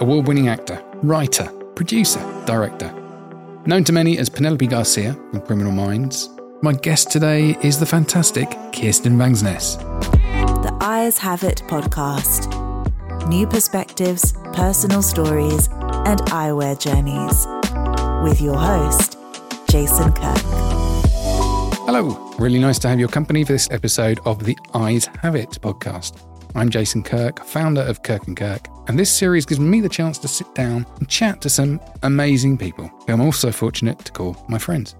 award winning actor, writer, producer, director. Known to many as Penelope Garcia from Criminal Minds, my guest today is the fantastic Kirsten Vangsness. The Eyes Have It podcast. New perspectives, personal stories, and eyewear journeys. With your host, Jason Kirk. Hello, really nice to have your company for this episode of the Eyes Have It podcast. I'm Jason Kirk, founder of Kirk and Kirk, and this series gives me the chance to sit down and chat to some amazing people who I'm also fortunate to call my friends.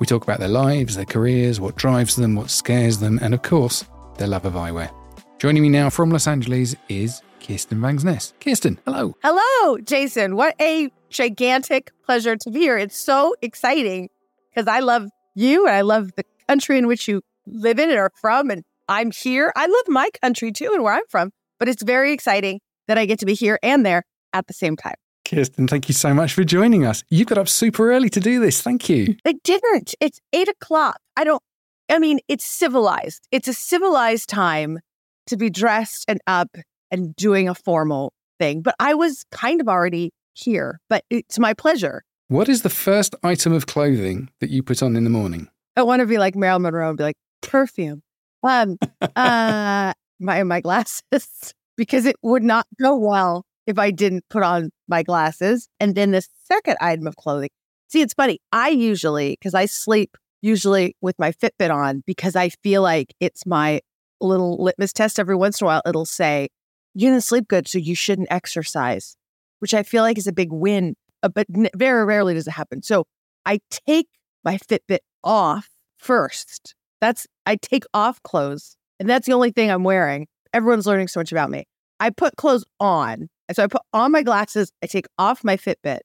We talk about their lives, their careers, what drives them, what scares them, and of course, their love of eyewear. Joining me now from Los Angeles is Kirsten Vangsness. Kirsten, hello. Hello, Jason. What a gigantic pleasure to be here. It's so exciting because I love you and I love the country in which you live in and are from. And I'm here. I love my country too and where I'm from, but it's very exciting that I get to be here and there at the same time. Kirsten, thank you so much for joining us. You got up super early to do this. Thank you. I didn't. It's eight o'clock. I don't, I mean, it's civilized. It's a civilized time to be dressed and up and doing a formal thing. But I was kind of already here, but it's my pleasure. What is the first item of clothing that you put on in the morning? I want to be like Marilyn Monroe and be like, perfume. Um, uh, my my glasses because it would not go well if I didn't put on my glasses. And then the second item of clothing. See, it's funny. I usually because I sleep usually with my Fitbit on because I feel like it's my little litmus test. Every once in a while, it'll say you didn't sleep good, so you shouldn't exercise, which I feel like is a big win. Uh, but very rarely does it happen. So I take my Fitbit off first that's I take off clothes, and that's the only thing I'm wearing. Everyone's learning so much about me. I put clothes on. And so I put on my glasses, I take off my Fitbit.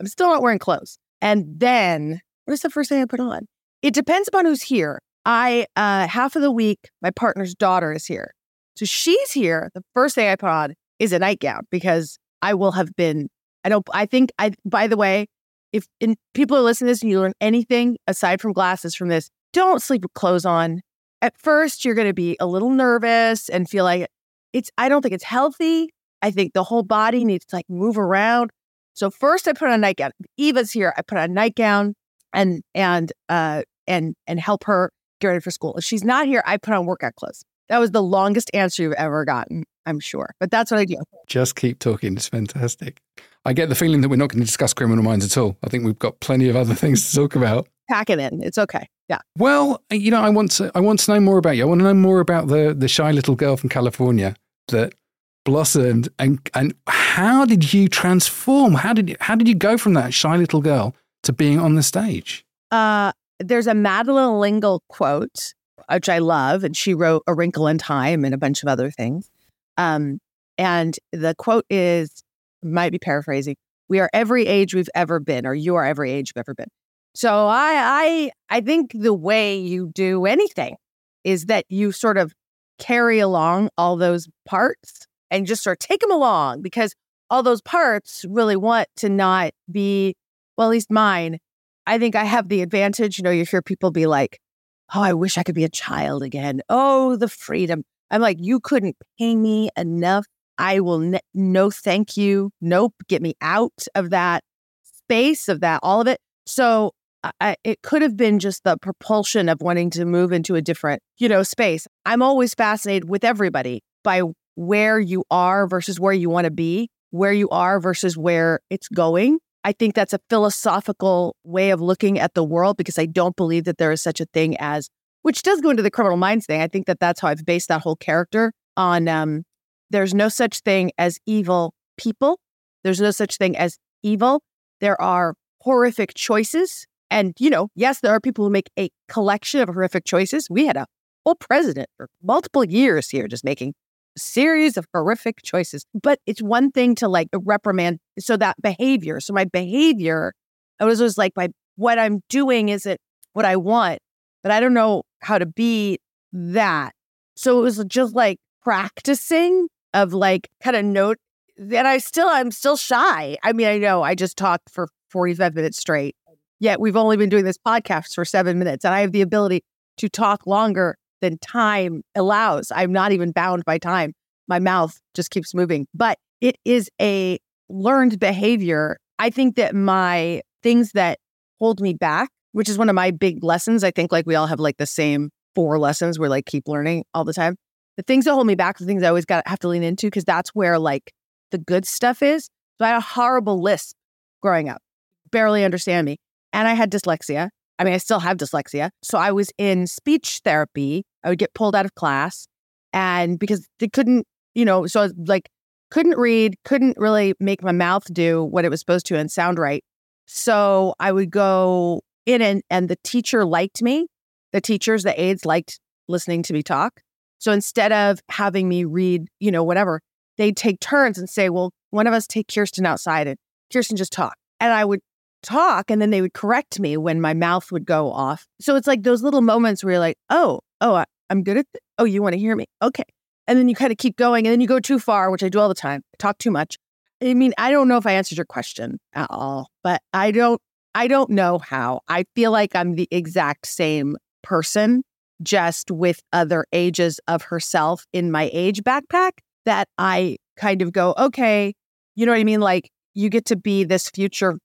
I'm still not wearing clothes. And then what is the first thing I put on? It depends upon who's here. I uh half of the week, my partner's daughter is here. So she's here. The first thing I put on is a nightgown because I will have been, I don't I think I by the way, if people are listening to this and you learn anything aside from glasses from this, don't sleep with clothes on. At first, you're going to be a little nervous and feel like it's, I don't think it's healthy. I think the whole body needs to like move around. So first I put on a nightgown. Eva's here. I put on a nightgown and, and, uh, and, and help her get ready for school. If she's not here, I put on workout clothes. That was the longest answer you've ever gotten, I'm sure. But that's what I do. Just keep talking. It's fantastic. I get the feeling that we're not going to discuss criminal minds at all. I think we've got plenty of other things to talk about pack it in. It's okay. Yeah. Well, you know, I want to I want to know more about you. I want to know more about the the shy little girl from California that blossomed and and how did you transform? How did you, how did you go from that shy little girl to being on the stage? Uh there's a Madeleine L'Engle quote which I love and she wrote A Wrinkle in Time and a bunch of other things. Um and the quote is might be paraphrasing. We are every age we've ever been or you are every age you've ever been. So I I I think the way you do anything is that you sort of carry along all those parts and just sort of take them along because all those parts really want to not be well at least mine. I think i have the advantage you know you hear people be like oh i wish i could be a child again. Oh the freedom. I'm like you couldn't pay me enough. I will ne- no thank you. Nope. Get me out of that space of that all of it. So I, it could have been just the propulsion of wanting to move into a different, you know, space. I'm always fascinated with everybody by where you are versus where you want to be, where you are versus where it's going. I think that's a philosophical way of looking at the world because I don't believe that there is such a thing as, which does go into the criminal minds thing. I think that that's how I've based that whole character on. Um, there's no such thing as evil people. There's no such thing as evil. There are horrific choices and, you know, yes, there are people who make a collection of horrific choices. We had a whole president for multiple years here just making a series of horrific choices. But it's one thing to like reprimand. So that behavior, so my behavior, I was always like, my what I'm doing isn't what I want, but I don't know how to be that. So it was just like practicing of like kind of note and I still I'm still shy. I mean, I know I just talked for 45 minutes straight Yet we've only been doing this podcast for seven minutes, and I have the ability to talk longer than time allows. I'm not even bound by time. My mouth just keeps moving. But it is a learned behavior. I think that my things that hold me back, which is one of my big lessons, I think like we all have like the same four lessons we're like keep learning all the time. The things that hold me back, the things I always got have to lean into because that's where like the good stuff is. So I had a horrible lisp growing up, barely understand me. And I had dyslexia. I mean, I still have dyslexia. So I was in speech therapy. I would get pulled out of class and because they couldn't, you know, so I was like, couldn't read, couldn't really make my mouth do what it was supposed to and sound right. So I would go in and, and the teacher liked me. The teachers, the aides liked listening to me talk. So instead of having me read, you know, whatever, they'd take turns and say, well, one of us take Kirsten outside and Kirsten just talk. And I would talk and then they would correct me when my mouth would go off. So it's like those little moments where you're like, oh, oh, I, am good at, th- oh, you want to hear me? Okay. And then you kind of keep going and then you go too far, which I do all the time. I talk too much. I mean, I don't know if I answered your question at all, but I don't, I don't know how. I feel like I'm the exact same person, just with other ages of herself in my age backpack that I kind of go, okay, you know what I mean? Like you get to be this future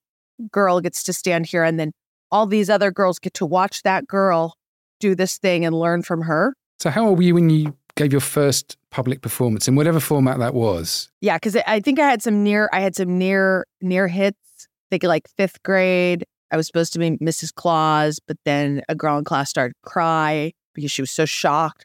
girl gets to stand here and then all these other girls get to watch that girl do this thing and learn from her. So how old were you when you gave your first public performance in whatever format that was? Yeah, because I think I had some near I had some near near hits. I think like fifth grade. I was supposed to be Mrs. Claus, but then a girl in class started to cry because she was so shocked.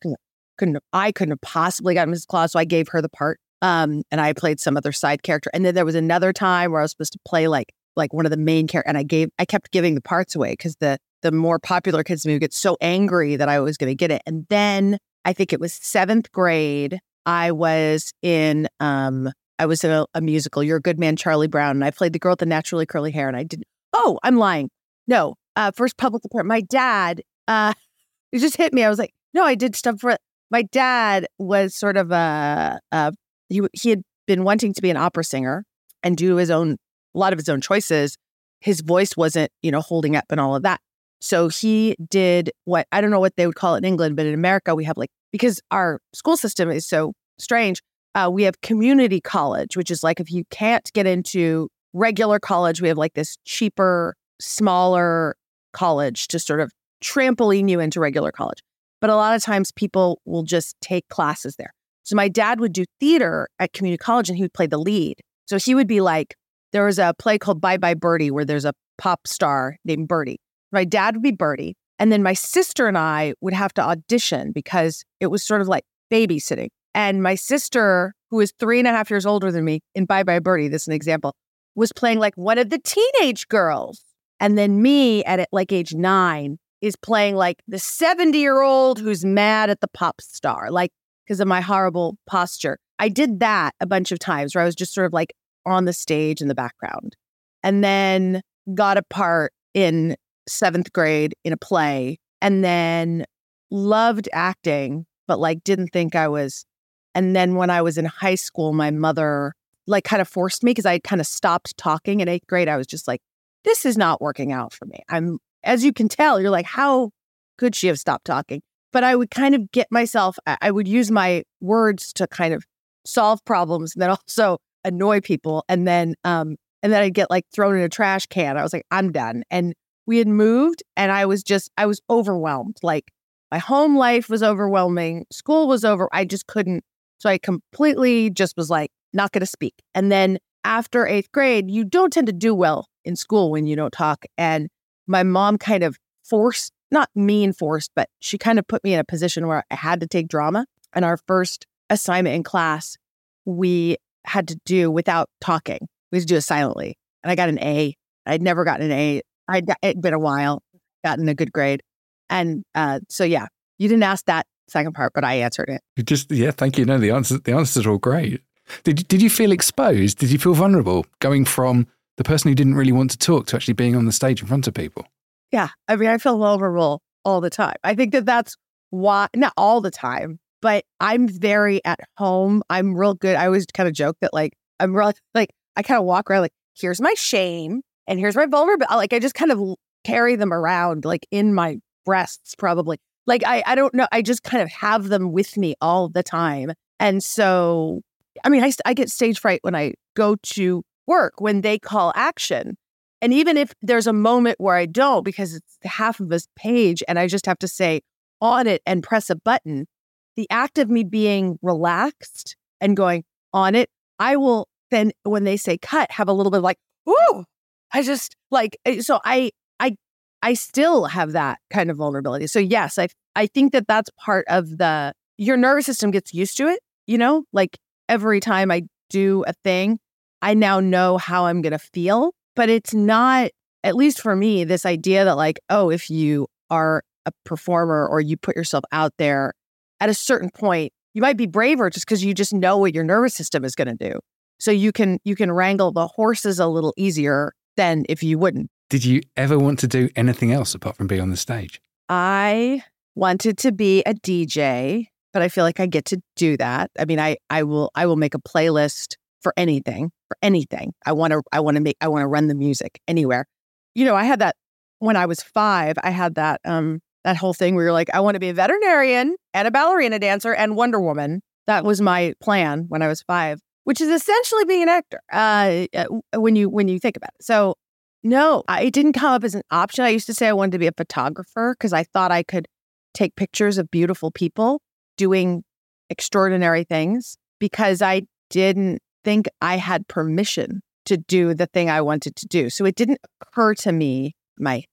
Couldn't I couldn't have possibly gotten Mrs. Claus, so I gave her the part. Um, and I played some other side character. And then there was another time where I was supposed to play like like one of the main characters, and I gave I kept giving the parts away because the the more popular kids movie get so angry that I was going to get it. And then I think it was seventh grade. I was in um I was in a, a musical. You're a good man, Charlie Brown, and I played the girl with the naturally curly hair. And I didn't. Oh, I'm lying. No, uh, first public appearance. My dad, uh, it just hit me. I was like, no, I did stuff for. My dad was sort of a, a he he had been wanting to be an opera singer and do his own a lot of his own choices. His voice wasn't, you know, holding up and all of that. So he did what I don't know what they would call it in England, but in America we have like because our school system is so strange. Uh, we have community college, which is like if you can't get into regular college, we have like this cheaper, smaller college to sort of trampoline you into regular college. But a lot of times people will just take classes there. So my dad would do theater at community college and he would play the lead. So he would be like, there was a play called Bye Bye Birdie where there's a pop star named Birdie. My dad would be Birdie. And then my sister and I would have to audition because it was sort of like babysitting. And my sister, who is three and a half years older than me in Bye Bye Birdie, this is an example, was playing like one of the teenage girls. And then me at like age nine is playing like the 70 year old who's mad at the pop star, like because of my horrible posture. I did that a bunch of times where I was just sort of like on the stage in the background. And then got a part in seventh grade in a play and then loved acting, but like didn't think I was. And then when I was in high school, my mother like kind of forced me because I kind of stopped talking in eighth grade. I was just like, this is not working out for me. I'm, as you can tell, you're like, how could she have stopped talking? But I would kind of get myself, I would use my words to kind of solve problems and then also annoy people. And then, um, and then I'd get like thrown in a trash can. I was like, I'm done. And we had moved and I was just, I was overwhelmed. Like my home life was overwhelming. School was over. I just couldn't. So I completely just was like, not going to speak. And then after eighth grade, you don't tend to do well in school when you don't talk. And my mom kind of forced, not mean forced, but she kind of put me in a position where I had to take drama. And our first assignment in class, we had to do without talking. We had to do it silently. And I got an A. I'd never gotten an A. I'd it'd been a while, gotten a good grade. And uh, so, yeah, you didn't ask that second part, but I answered it. You just, yeah, thank you. No, the answers, the answers are all great. Did, did you feel exposed? Did you feel vulnerable going from the person who didn't really want to talk to actually being on the stage in front of people? Yeah. I mean, I feel vulnerable all the time. I think that that's why, not all the time, but I'm very at home. I'm real good. I always kind of joke that like I'm real like I kind of walk around like here's my shame and here's my vulnerability. Like I just kind of carry them around like in my breasts probably. Like I I don't know. I just kind of have them with me all the time. And so I mean I I get stage fright when I go to work when they call action. And even if there's a moment where I don't, because it's half of this page and I just have to say on it and press a button, the act of me being relaxed and going on it, I will then, when they say cut, have a little bit of like, ooh, I just like, eh, so I, I, I still have that kind of vulnerability. So yes, I, I think that that's part of the, your nervous system gets used to it, you know, like every time I do a thing, I now know how I'm going to feel, but it's not, at least for me, this idea that like, oh, if you are a performer or you put yourself out there at a certain point, you might be braver just because you just know what your nervous system is going to do. So you can you can wrangle the horses a little easier than if you wouldn't. Did you ever want to do anything else apart from be on the stage? I wanted to be a DJ, but I feel like I get to do that. I mean, I I will I will make a playlist for anything, for anything. I want to I want to make I want to run the music anywhere. You know, I had that when I was 5, I had that um that whole thing where you're like I want to be a veterinarian and a ballerina dancer and Wonder Woman. That was my plan when I was 5 which is essentially being an actor uh, uh when you when you think about it. So no, it didn't come up as an option. I used to say I wanted to be a photographer because I thought I could take pictures of beautiful people doing extraordinary things because I didn't think I had permission to do the thing I wanted to do. So it didn't occur to me. My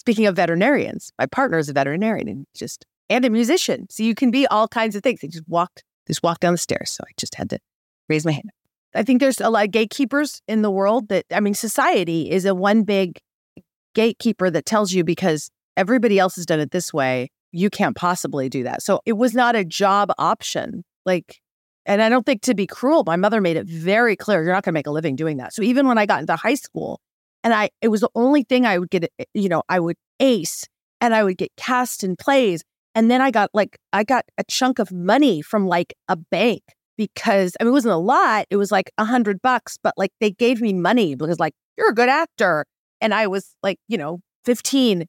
speaking of veterinarians, my partner is a veterinarian and just and a musician. So you can be all kinds of things. They just walked just walked down the stairs. So I just had to raise my hand. I think there's a lot of gatekeepers in the world that, I mean, society is a one big gatekeeper that tells you because everybody else has done it this way, you can't possibly do that. So it was not a job option. Like, and I don't think to be cruel, my mother made it very clear you're not going to make a living doing that. So even when I got into high school, and I, it was the only thing I would get, eh, you know, I would ace and I would get cast in plays. And then I got like, I got a chunk of money from like a bank because I mean, it wasn't a lot. It was like a hundred bucks, but like they gave me money because like, you're a good actor. And I was like, you know, 15,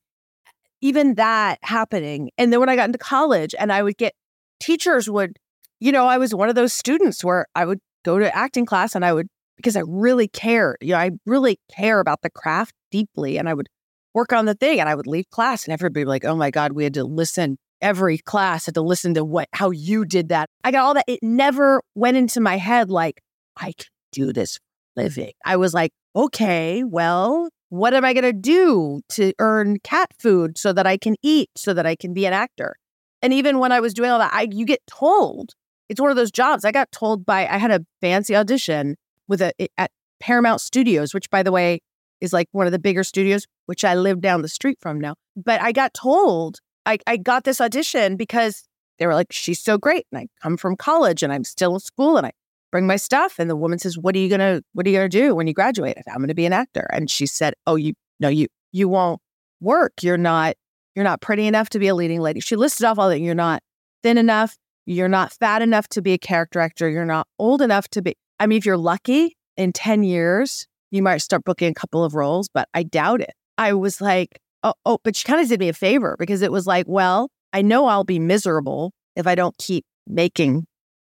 even that happening. And then when I got into college and I would get teachers would, you know, I was one of those students where I would go to acting class and I would, because I really care. you know, I really care about the craft deeply. And I would work on the thing and I would leave class and everybody like, oh my God, we had to listen every class had to listen to what how you did that. I got all that. It never went into my head like I can do this living. I was like, okay, well, what am I going to do to earn cat food so that I can eat, so that I can be an actor? And even when I was doing all that, I you get told it's one of those jobs. I got told by I had a fancy audition with a at Paramount Studios, which by the way is like one of the bigger studios, which I live down the street from now. But I got told I, I got this audition because they were like, she's so great. And I come from college and I'm still in school and I bring my stuff. And the woman says, What are you gonna what are you gonna do when you graduate? I'm gonna be an actor. And she said, Oh, you no, you you won't work. You're not you're not pretty enough to be a leading lady. She listed off all that you're not thin enough, you're not fat enough to be a character actor, you're not old enough to be I mean, if you're lucky in 10 years, you might start booking a couple of roles, but I doubt it. I was like, oh, oh but she kind of did me a favor because it was like, well, I know I'll be miserable if I don't keep making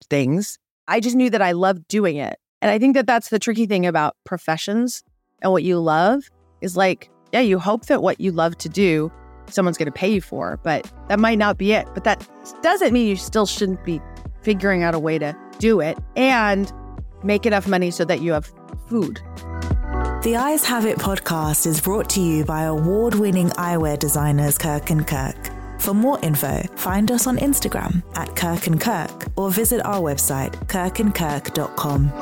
things. I just knew that I loved doing it. And I think that that's the tricky thing about professions and what you love is like, yeah, you hope that what you love to do, someone's going to pay you for, but that might not be it. But that doesn't mean you still shouldn't be figuring out a way to do it and make enough money so that you have food. The Eyes Have It podcast is brought to you by award winning eyewear designers Kirk and Kirk. For more info, find us on Instagram at Kirk and Kirk or visit our website, kirkandkirk.com.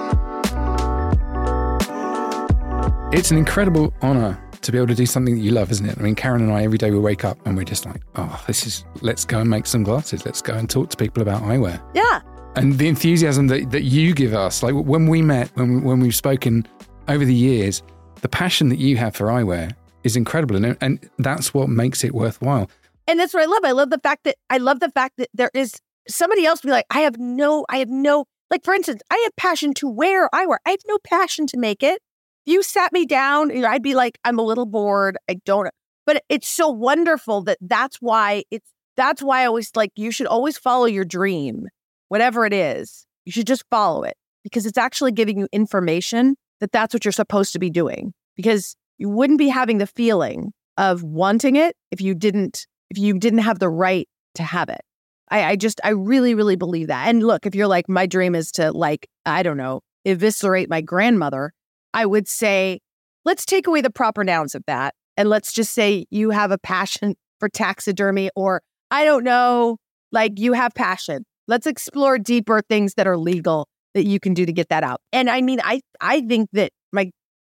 It's an incredible honor to be able to do something that you love, isn't it? I mean, Karen and I, every day we wake up and we're just like, oh, this is, let's go and make some glasses. Let's go and talk to people about eyewear. Yeah. And the enthusiasm that, that you give us, like when we met, when, when we've spoken over the years, the passion that you have for eyewear is incredible. And, and that's what makes it worthwhile. And that's what I love. I love the fact that I love the fact that there is somebody else be like, I have no, I have no, like for instance, I have passion to wear eyewear. I have no passion to make it. You sat me down, I'd be like, I'm a little bored. I don't, but it's so wonderful that that's why it's, that's why I always like, you should always follow your dream, whatever it is. You should just follow it because it's actually giving you information that that's what you're supposed to be doing because you wouldn't be having the feeling of wanting it if you didn't if you didn't have the right to have it. I, I just I really really believe that. And look, if you're like my dream is to like I don't know eviscerate my grandmother, I would say let's take away the proper nouns of that and let's just say you have a passion for taxidermy or I don't know like you have passion. Let's explore deeper things that are legal that you can do to get that out. And I mean I I think that my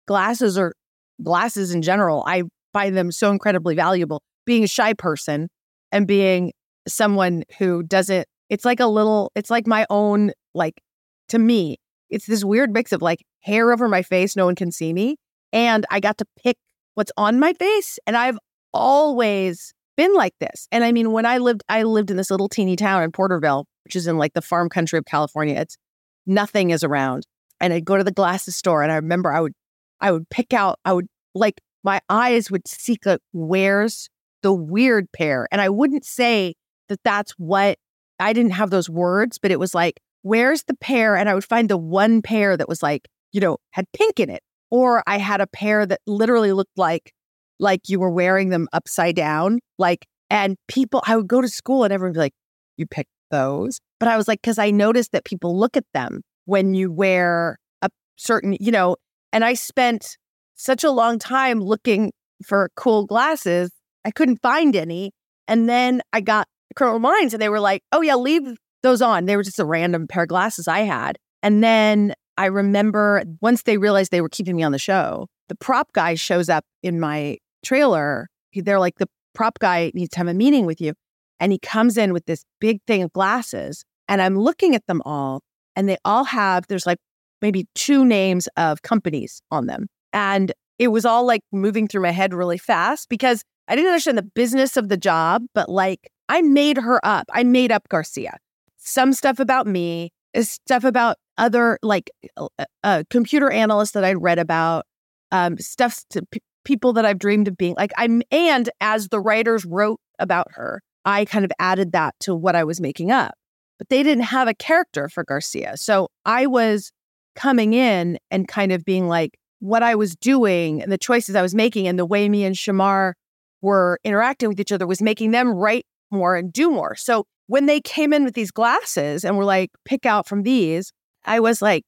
glasses are glasses in general. I find them so incredibly valuable. Being a shy person and being someone who doesn't, it's like a little, it's like my own, like to me, it's this weird mix of like hair over my face, no one can see me. And I got to pick what's on my face. And I've always been like this. And I mean, when I lived, I lived in this little teeny town in Porterville, which is in like the farm country of California. It's nothing is around. And I'd go to the glasses store and I remember I would, I would pick out, I would like my eyes would seek like, where's the weird pair? And I wouldn't say that that's what I didn't have those words, but it was like, where's the pair? And I would find the one pair that was like, you know, had pink in it. Or I had a pair that literally looked like, like you were wearing them upside down. Like, and people, I would go to school and everyone would be like, you picked those. But I was like, because I noticed that people look at them when you wear a certain, you know, and I spent such a long time looking for cool glasses. I couldn't find any. And then I got Criminal Minds and they were like, oh, yeah, leave those on. They were just a random pair of glasses I had. And then I remember once they realized they were keeping me on the show, the prop guy shows up in my trailer. They're like, the prop guy needs to have a meeting with you. And he comes in with this big thing of glasses. And I'm looking at them all, and they all have, there's like maybe two names of companies on them. And it was all like moving through my head really fast because I didn't understand the business of the job, but like I made her up. I made up Garcia. Some stuff about me, stuff about other like uh, uh, computer analysts that I'd read about, um, stuff to p- people that I've dreamed of being. Like I'm, and as the writers wrote about her, I kind of added that to what I was making up. But they didn't have a character for Garcia, so I was coming in and kind of being like, what I was doing and the choices I was making and the way me and Shemar were interacting with each other was making them write more and do more. So when they came in with these glasses and were like, pick out from these, I was like,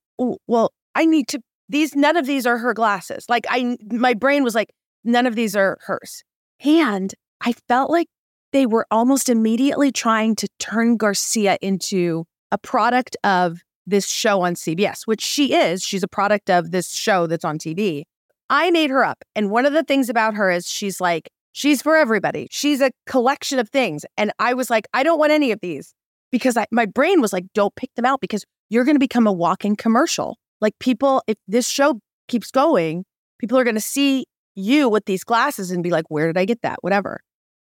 well, I need to, these, none of these are her glasses. Like I, my brain was like, none of these are hers. And I felt like they were almost immediately trying to turn Garcia into a product of this show on CBS, which she is. She's a product of this show that's on TV. I made her up. And one of the things about her is she's like, she's for everybody. She's a collection of things. And I was like, I don't want any of these because I, my brain was like, don't pick them out because you're going to become a walking commercial. Like people, if this show keeps going, people are going to see you with these glasses and be like, where did I get that? Whatever.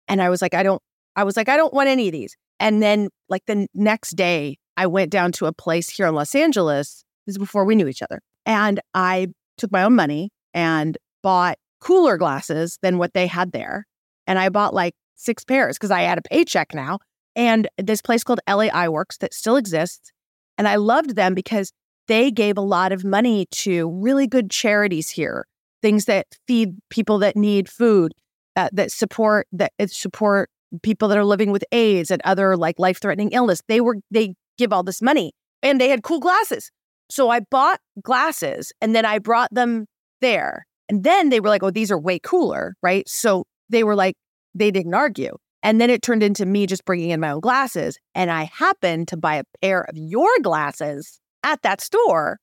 And I was like, I don't, I was like, I don't want any of these. And then like the next day, I went down to a place here in Los Angeles. This is before we knew each other. And I took my own money and bought cooler glasses than what they had there. And I bought like six pairs because I had a paycheck now. And this place called LA Eye Works that still exists. And I loved them because they gave a lot of money to really good charities here, things that feed people that need food, uh, that support that support people that are living with AIDS and other like life threatening illness. They were they give all this money. And they had cool glasses. So I bought glasses and then I brought them there. And then they were like, oh, these are way cooler. Right. So they were like, they didn't argue. And then it turned into me just bringing in my own glasses. And I happened to buy a pair of your glasses at that store.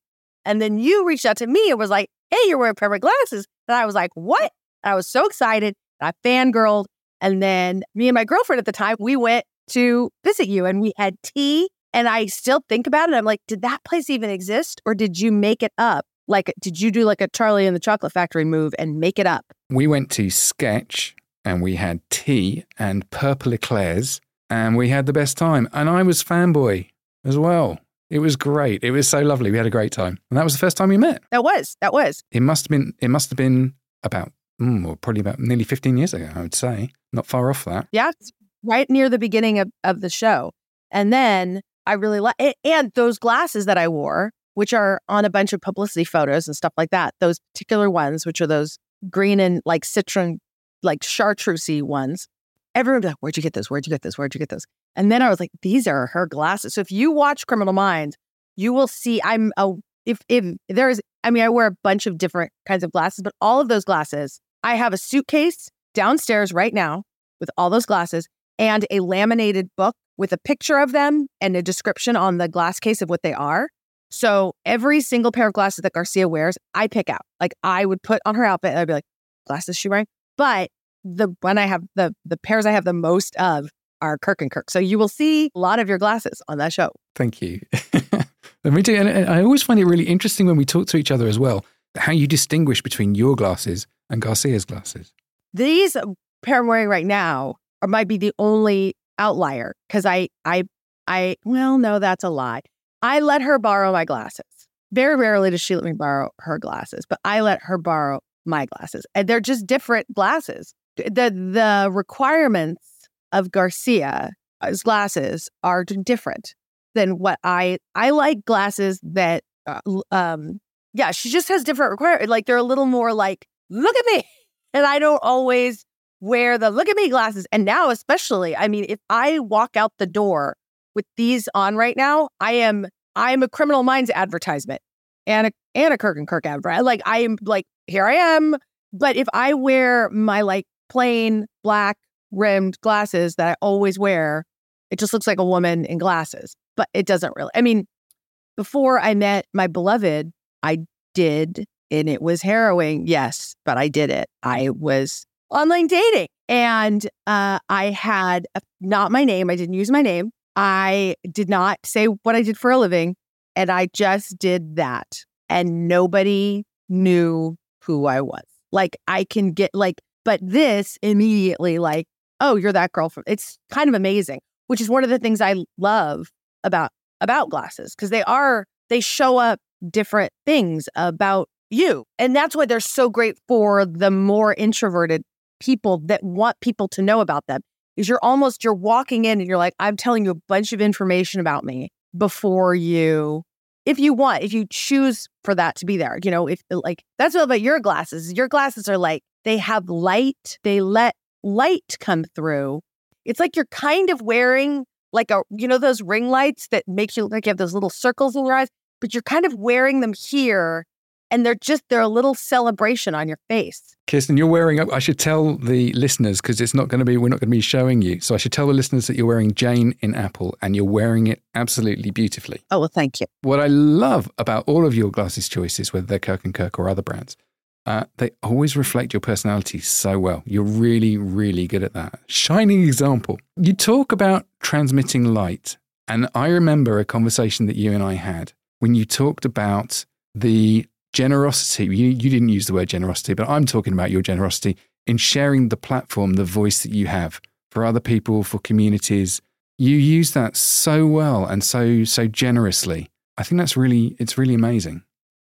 And then you reached out to me and was like, hey, you're wearing of glasses. And I was like, what? And I was so excited. I fangirled. And then me and my girlfriend at the time, we went to visit you and we had tea and I still think about it. I'm like, did that place even exist or did you make it up? Like, did you do like a Charlie and the Chocolate Factory move and make it up? We went to Sketch and we had tea and purple eclairs and we had the best time. And I was fanboy as well. It was great. It was so lovely. We had a great time. And that was the first time we met. That was. That was. It must have been it must have been about mm, well, probably about nearly 15 years ago, I would say. Not far off that. Yeah. Right near the beginning of, of the show. And then I really like it. And those glasses that I wore, which are on a bunch of publicity photos and stuff like that. Those particular ones, which are those green and like citron, like chartreusey ones. Everyone be like, "Where'd you get those? Where'd you get those? Where'd you get those?" And then I was like, "These are her glasses." So if you watch Criminal Minds, you will see I'm a if if there's I mean I wear a bunch of different kinds of glasses, but all of those glasses, I have a suitcase downstairs right now with all those glasses and a laminated book with a picture of them and a description on the glass case of what they are. So every single pair of glasses that Garcia wears, I pick out. Like I would put on her outfit and I'd be like, glasses she wearing? But the when I have the the pairs I have the most of are Kirk and Kirk. So you will see a lot of your glasses on that show. Thank you. and we do, and I always find it really interesting when we talk to each other as well, how you distinguish between your glasses and Garcia's glasses. These pair I'm wearing right now are, might be the only outlier because I I I well no that's a lie. I let her borrow my glasses. Very rarely does she let me borrow her glasses, but I let her borrow my glasses. And they're just different glasses. The the requirements of Garcia's glasses are different than what I I like glasses that uh, um yeah, she just has different requirements. Like they're a little more like look at me. And I don't always wear the look at me glasses. And now especially, I mean, if I walk out the door with these on right now, I am I am a Criminal Minds advertisement and a and a Kirk and Kirk advertisement. Like I am like here I am. But if I wear my like plain black rimmed glasses that I always wear, it just looks like a woman in glasses. But it doesn't really. I mean, before I met my beloved, I did, and it was harrowing. Yes, but I did it. I was online dating, and uh, I had a, not my name. I didn't use my name. I did not say what I did for a living, and I just did that. And nobody knew who I was. Like, I can get, like, but this immediately, like, oh, you're that girl from, it's kind of amazing, which is one of the things I love about, about glasses, because they are, they show up different things about you. And that's why they're so great for the more introverted people that want people to know about them is you're almost you're walking in and you're like i'm telling you a bunch of information about me before you if you want if you choose for that to be there you know if like that's what about your glasses your glasses are like they have light they let light come through it's like you're kind of wearing like a you know those ring lights that make you look like you have those little circles in your eyes but you're kind of wearing them here and they're just they're a little celebration on your face. Kirsten, you're wearing. I should tell the listeners because it's not going to be. We're not going to be showing you. So I should tell the listeners that you're wearing Jane in Apple, and you're wearing it absolutely beautifully. Oh well, thank you. What I love about all of your glasses choices, whether they're Kirk and Kirk or other brands, uh, they always reflect your personality so well. You're really, really good at that. Shining example. You talk about transmitting light, and I remember a conversation that you and I had when you talked about the generosity. You, you didn't use the word generosity, but I'm talking about your generosity in sharing the platform, the voice that you have for other people, for communities. You use that so well and so so generously. I think that's really it's really amazing.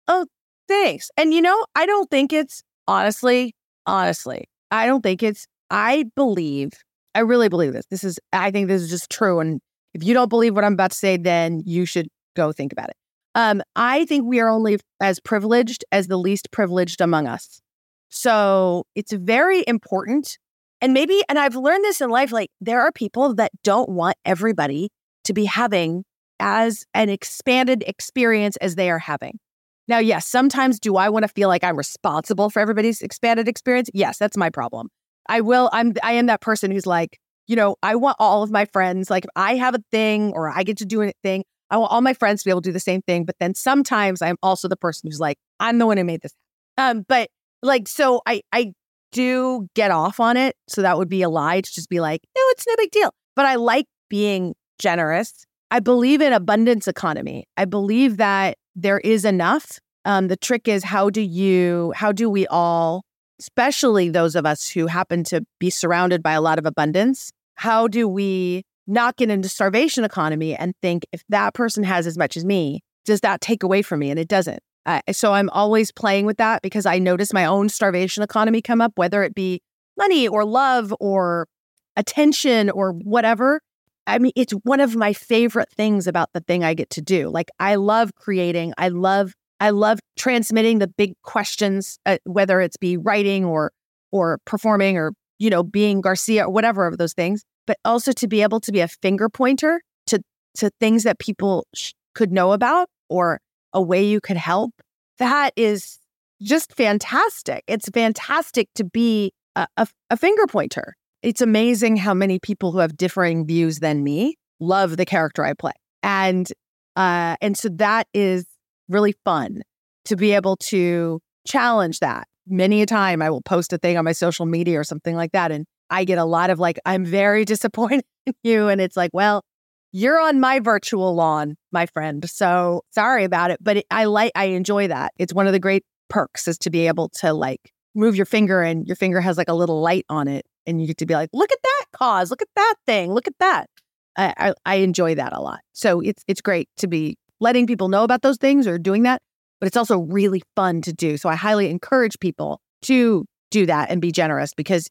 Oh, thanks. And you know, I don't think it's honestly, honestly, I don't think it's I believe, I really believe this. This is I think this is just true and if you don't believe what I'm about to say, then you should go think about it. Um, I think we are only as privileged as the least privileged among us. So it's very important. And maybe, and I've learned this in life like, there are people that don't want everybody to be having as an expanded experience as they are having. Now, yes, sometimes do I want to feel like I'm responsible for everybody's expanded experience? Yes, that's my problem. I will, I'm, I am that person who's like, you know, I want all of my friends, like if I have a thing or I get to do a thing, I want all my friends to be able to do the same thing. But then sometimes I'm also the person who's like, I'm the one who made this. Um, but like, so I I do get off on it. So that would be a lie to just be like, no, it's no big deal. But I like being generous. I believe in abundance economy. I believe that there is enough. Um, the trick is how do you, how do we all, especially those of us who happen to be surrounded by a lot of abundance, how do we not get into starvation economy and think if that person has as much as me, does that take away from me? And it doesn't. Uh, so I'm always playing with that because I notice my own starvation economy come up, whether it be money or love or attention or whatever. I mean, it's one of my favorite things about the thing I get to do. Like, I love creating. I love, I love transmitting the big questions, uh, whether it's be writing or, or performing or, you know, being Garcia or whatever of those things, but also to be able to be a finger pointer to, to things that people sh- could know about or a way you could help. That is just fantastic. It's fantastic to be a, a, a finger pointer it's amazing how many people who have differing views than me love the character I play. And uh and so that is really fun to be able to challenge that. Many a time I will post a thing on my social media or something like that and I get a lot of like I'm very disappointed in you and it's like, well, you're on my virtual lawn, my friend. So sorry about it, but it, I like I enjoy that. It's one of the great perks is to be able to like move your finger and your finger has like a little light on it and you get to be like, look at that cause, look at that thing, look at that. I, I, I enjoy that a lot. So it's it's great to be letting people know about those things or doing that, but it's also really fun to do. So I highly encourage people to do that and be generous because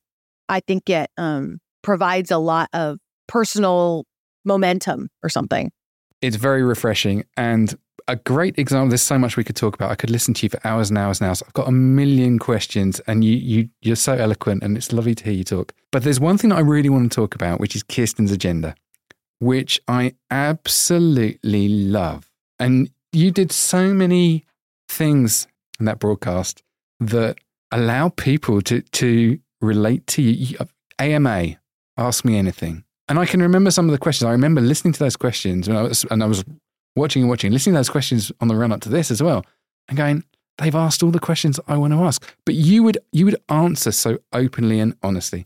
I think it um, provides a lot of personal momentum or something. It's very refreshing. And a great example. There's so much we could talk about. I could listen to you for hours and hours and hours. I've got a million questions, and you you you're so eloquent, and it's lovely to hear you talk. But there's one thing that I really want to talk about, which is Kirsten's agenda, which I absolutely love. And you did so many things in that broadcast that allow people to to relate to you. AMA, ask me anything. And I can remember some of the questions. I remember listening to those questions when I was, and I was watching and watching, listening to those questions on the run up to this as well, and going, they've asked all the questions I want to ask. But you would you would answer so openly and honestly.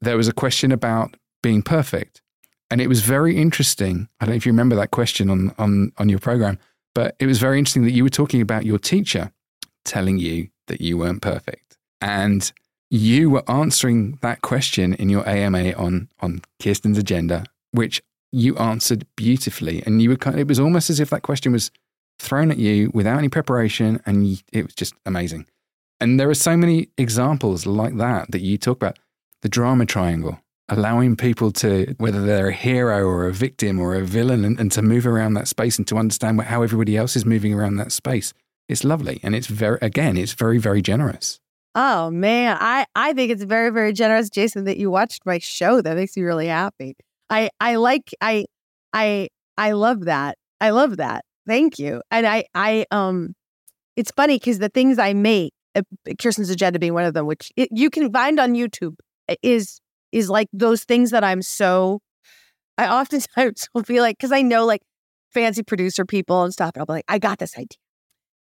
There was a question about being perfect. And it was very interesting. I don't know if you remember that question on, on, on your program, but it was very interesting that you were talking about your teacher telling you that you weren't perfect. And you were answering that question in your AMA on, on Kirsten's agenda, which you answered beautifully. And you were kind of, it was almost as if that question was thrown at you without any preparation. And it was just amazing. And there are so many examples like that that you talk about. The drama triangle, allowing people to, whether they're a hero or a victim or a villain, and, and to move around that space and to understand how everybody else is moving around that space. It's lovely. And it's very, again, it's very, very generous. Oh man, I I think it's very very generous, Jason, that you watched my show. That makes me really happy. I I like I I I love that. I love that. Thank you. And I I um it's funny because the things I make, uh, Kirsten's agenda being one of them, which it, you can find on YouTube, is is like those things that I'm so. I oftentimes will be like, because I know like fancy producer people and stuff, and I'll be like, I got this idea,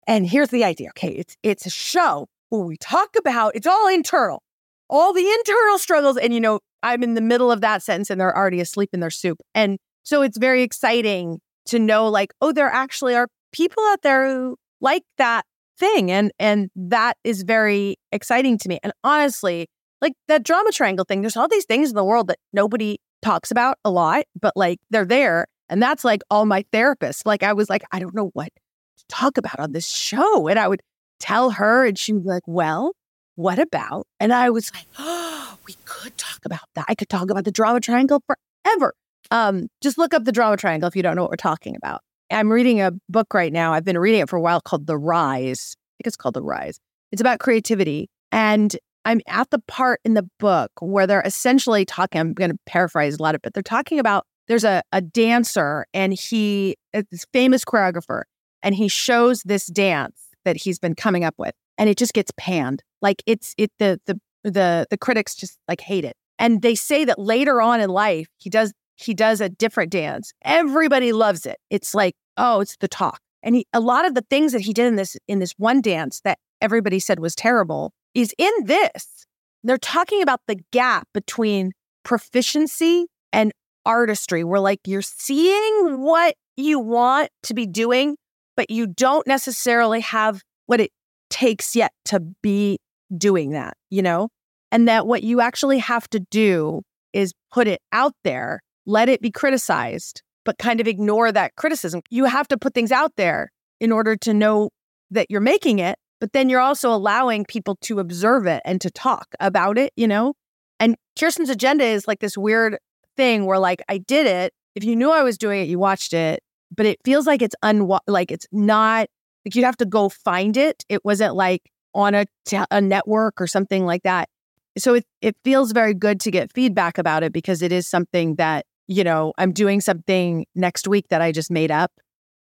and here's the idea. Okay, it's it's a show where we talk about it's all internal, all the internal struggles, and you know I'm in the middle of that sentence and they're already asleep in their soup. And so it's very exciting to know like, oh, there actually are people out there who like that thing. And and that is very exciting to me. And honestly, like that drama triangle thing, there's all these things in the world that nobody talks about a lot, but like they're there. And that's like all my therapists. Like I was like, I don't know what to talk about on this show. And I would tell her and she would be like, well, what about? And I was like, oh, we could talk about that. I could talk about the drama triangle forever. Um, just look up the drama triangle if you don't know what we're talking about. I'm reading a book right now. I've been reading it for a while called The Rise. I think it's called The Rise. It's about creativity. And I'm at the part in the book where they're essentially talking, I'm going to paraphrase a lot of it, but they're talking about there's a, a dancer and he, this famous choreographer, and he shows this dance that he's been coming up with and it just gets panned. Like it's it the the the the critics just like hate it. And they say that later on in life he does he does a different dance. Everybody loves it. It's like, oh, it's the talk. And he, a lot of the things that he did in this in this one dance that everybody said was terrible is in this. They're talking about the gap between proficiency and artistry, where like you're seeing what you want to be doing, but you don't necessarily have what it takes yet to be doing that, you know? And that what you actually have to do is put it out there, let it be criticized, but kind of ignore that criticism. You have to put things out there in order to know that you're making it, but then you're also allowing people to observe it and to talk about it, you know? And Kirsten's agenda is like this weird thing where like I did it if you knew I was doing it, you watched it, but it feels like it's un like it's not like you'd have to go find it. It wasn't like on a, network or something like that. So it, it feels very good to get feedback about it because it is something that, you know, I'm doing something next week that I just made up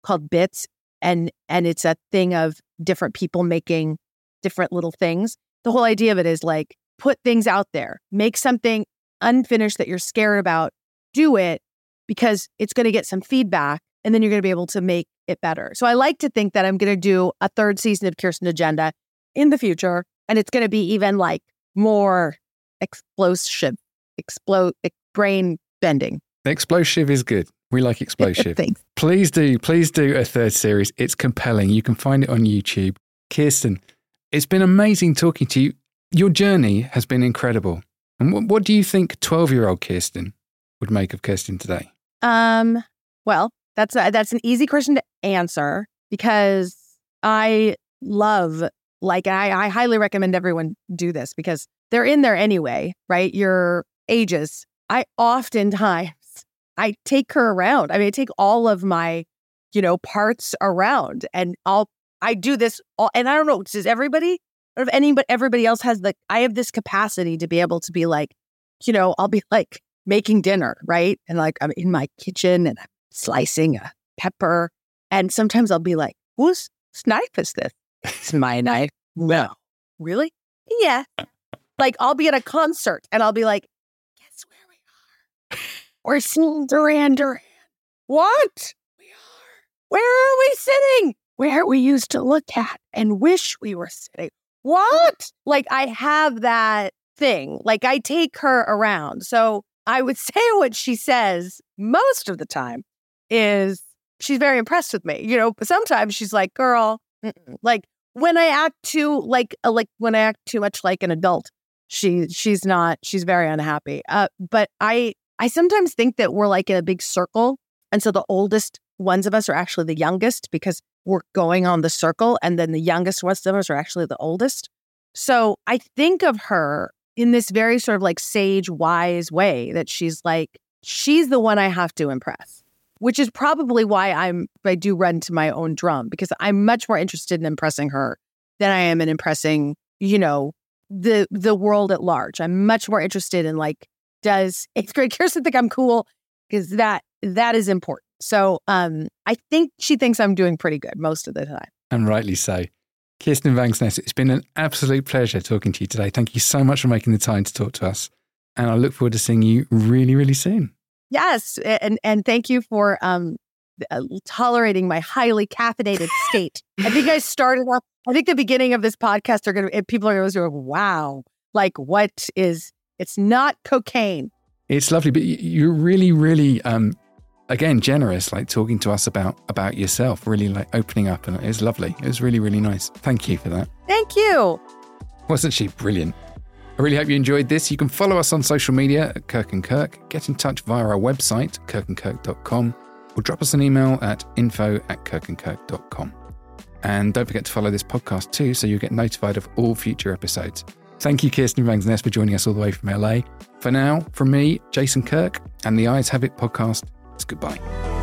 called Bits. And and it's a thing of different people making different little things. The whole idea of it is like put things out there, make something unfinished that you're scared about, do it because it's going to get some feedback and then you're going to be able to make it better. So I like to think that I'm going to do a third season of Kirsten Agenda in the future and it's going to be even like more explosive, explode, brain bending. Explosive is good. We like explosive. Thanks. Please do, please do a third series. It's compelling. You can find it on YouTube. Kirsten, it's been amazing talking to you. Your journey has been incredible. And what, what do you think 12 year old Kirsten would make of Kirsten today? Um, well, that's a, that's an easy question to answer because I love like I, I highly recommend everyone do this because they're in there anyway, right? Your ages. I oftentimes I take her around. I mean, I take all of my, you know, parts around and I'll I do this all and I don't know, does everybody or if anybody everybody else has the I have this capacity to be able to be like, you know, I'll be like making dinner, right? And like I'm in my kitchen and I'm slicing a pepper. And sometimes I'll be like, whose knife is this? It's my knife. No. Really? Yeah. like I'll be at a concert and I'll be like, guess where we are? We're seeing Duran Duran. What? We are. Where are we sitting? Where we used to look at and wish we were sitting. What? Like I have that thing. Like I take her around. So I would say what she says most of the time is she's very impressed with me. You know, sometimes she's like, girl, like when I act too like uh, like when I act too much like an adult, she she's not she's very unhappy. Uh, but I I sometimes think that we're like in a big circle, and so the oldest ones of us are actually the youngest because we're going on the circle, and then the youngest ones of us are actually the oldest. So I think of her in this very sort of like sage, wise way that she's like she's the one I have to impress which is probably why I'm I do run to my own drum because I'm much more interested in impressing her than I am in impressing, you know, the the world at large. I'm much more interested in like, does eighth grade Kirsten think I'm cool? Because that that is important. So um I think she thinks I'm doing pretty good most of the time. And rightly so. Kirsten Vangsness, it's been an absolute pleasure talking to you today. Thank you so much for making the time to talk to us. And I look forward to seeing you really, really soon. Yes, and and thank you for um uh, tolerating my highly caffeinated state. I think I started off. I think the beginning of this podcast are going to people are going to go, "Wow, like what is? It's not cocaine." It's lovely, but you're really, really, um, again, generous. Like talking to us about about yourself, really like opening up, and it was lovely. It was really, really nice. Thank you for that. Thank you. Wasn't she brilliant? I really hope you enjoyed this. You can follow us on social media at Kirk and Kirk, get in touch via our website, kirkandkirk.com, or drop us an email at info at kirkandkirk.com. And don't forget to follow this podcast too, so you'll get notified of all future episodes. Thank you, Kirsten Vangsness, for joining us all the way from LA. For now, from me, Jason Kirk, and the Eyes Have It podcast, it's goodbye.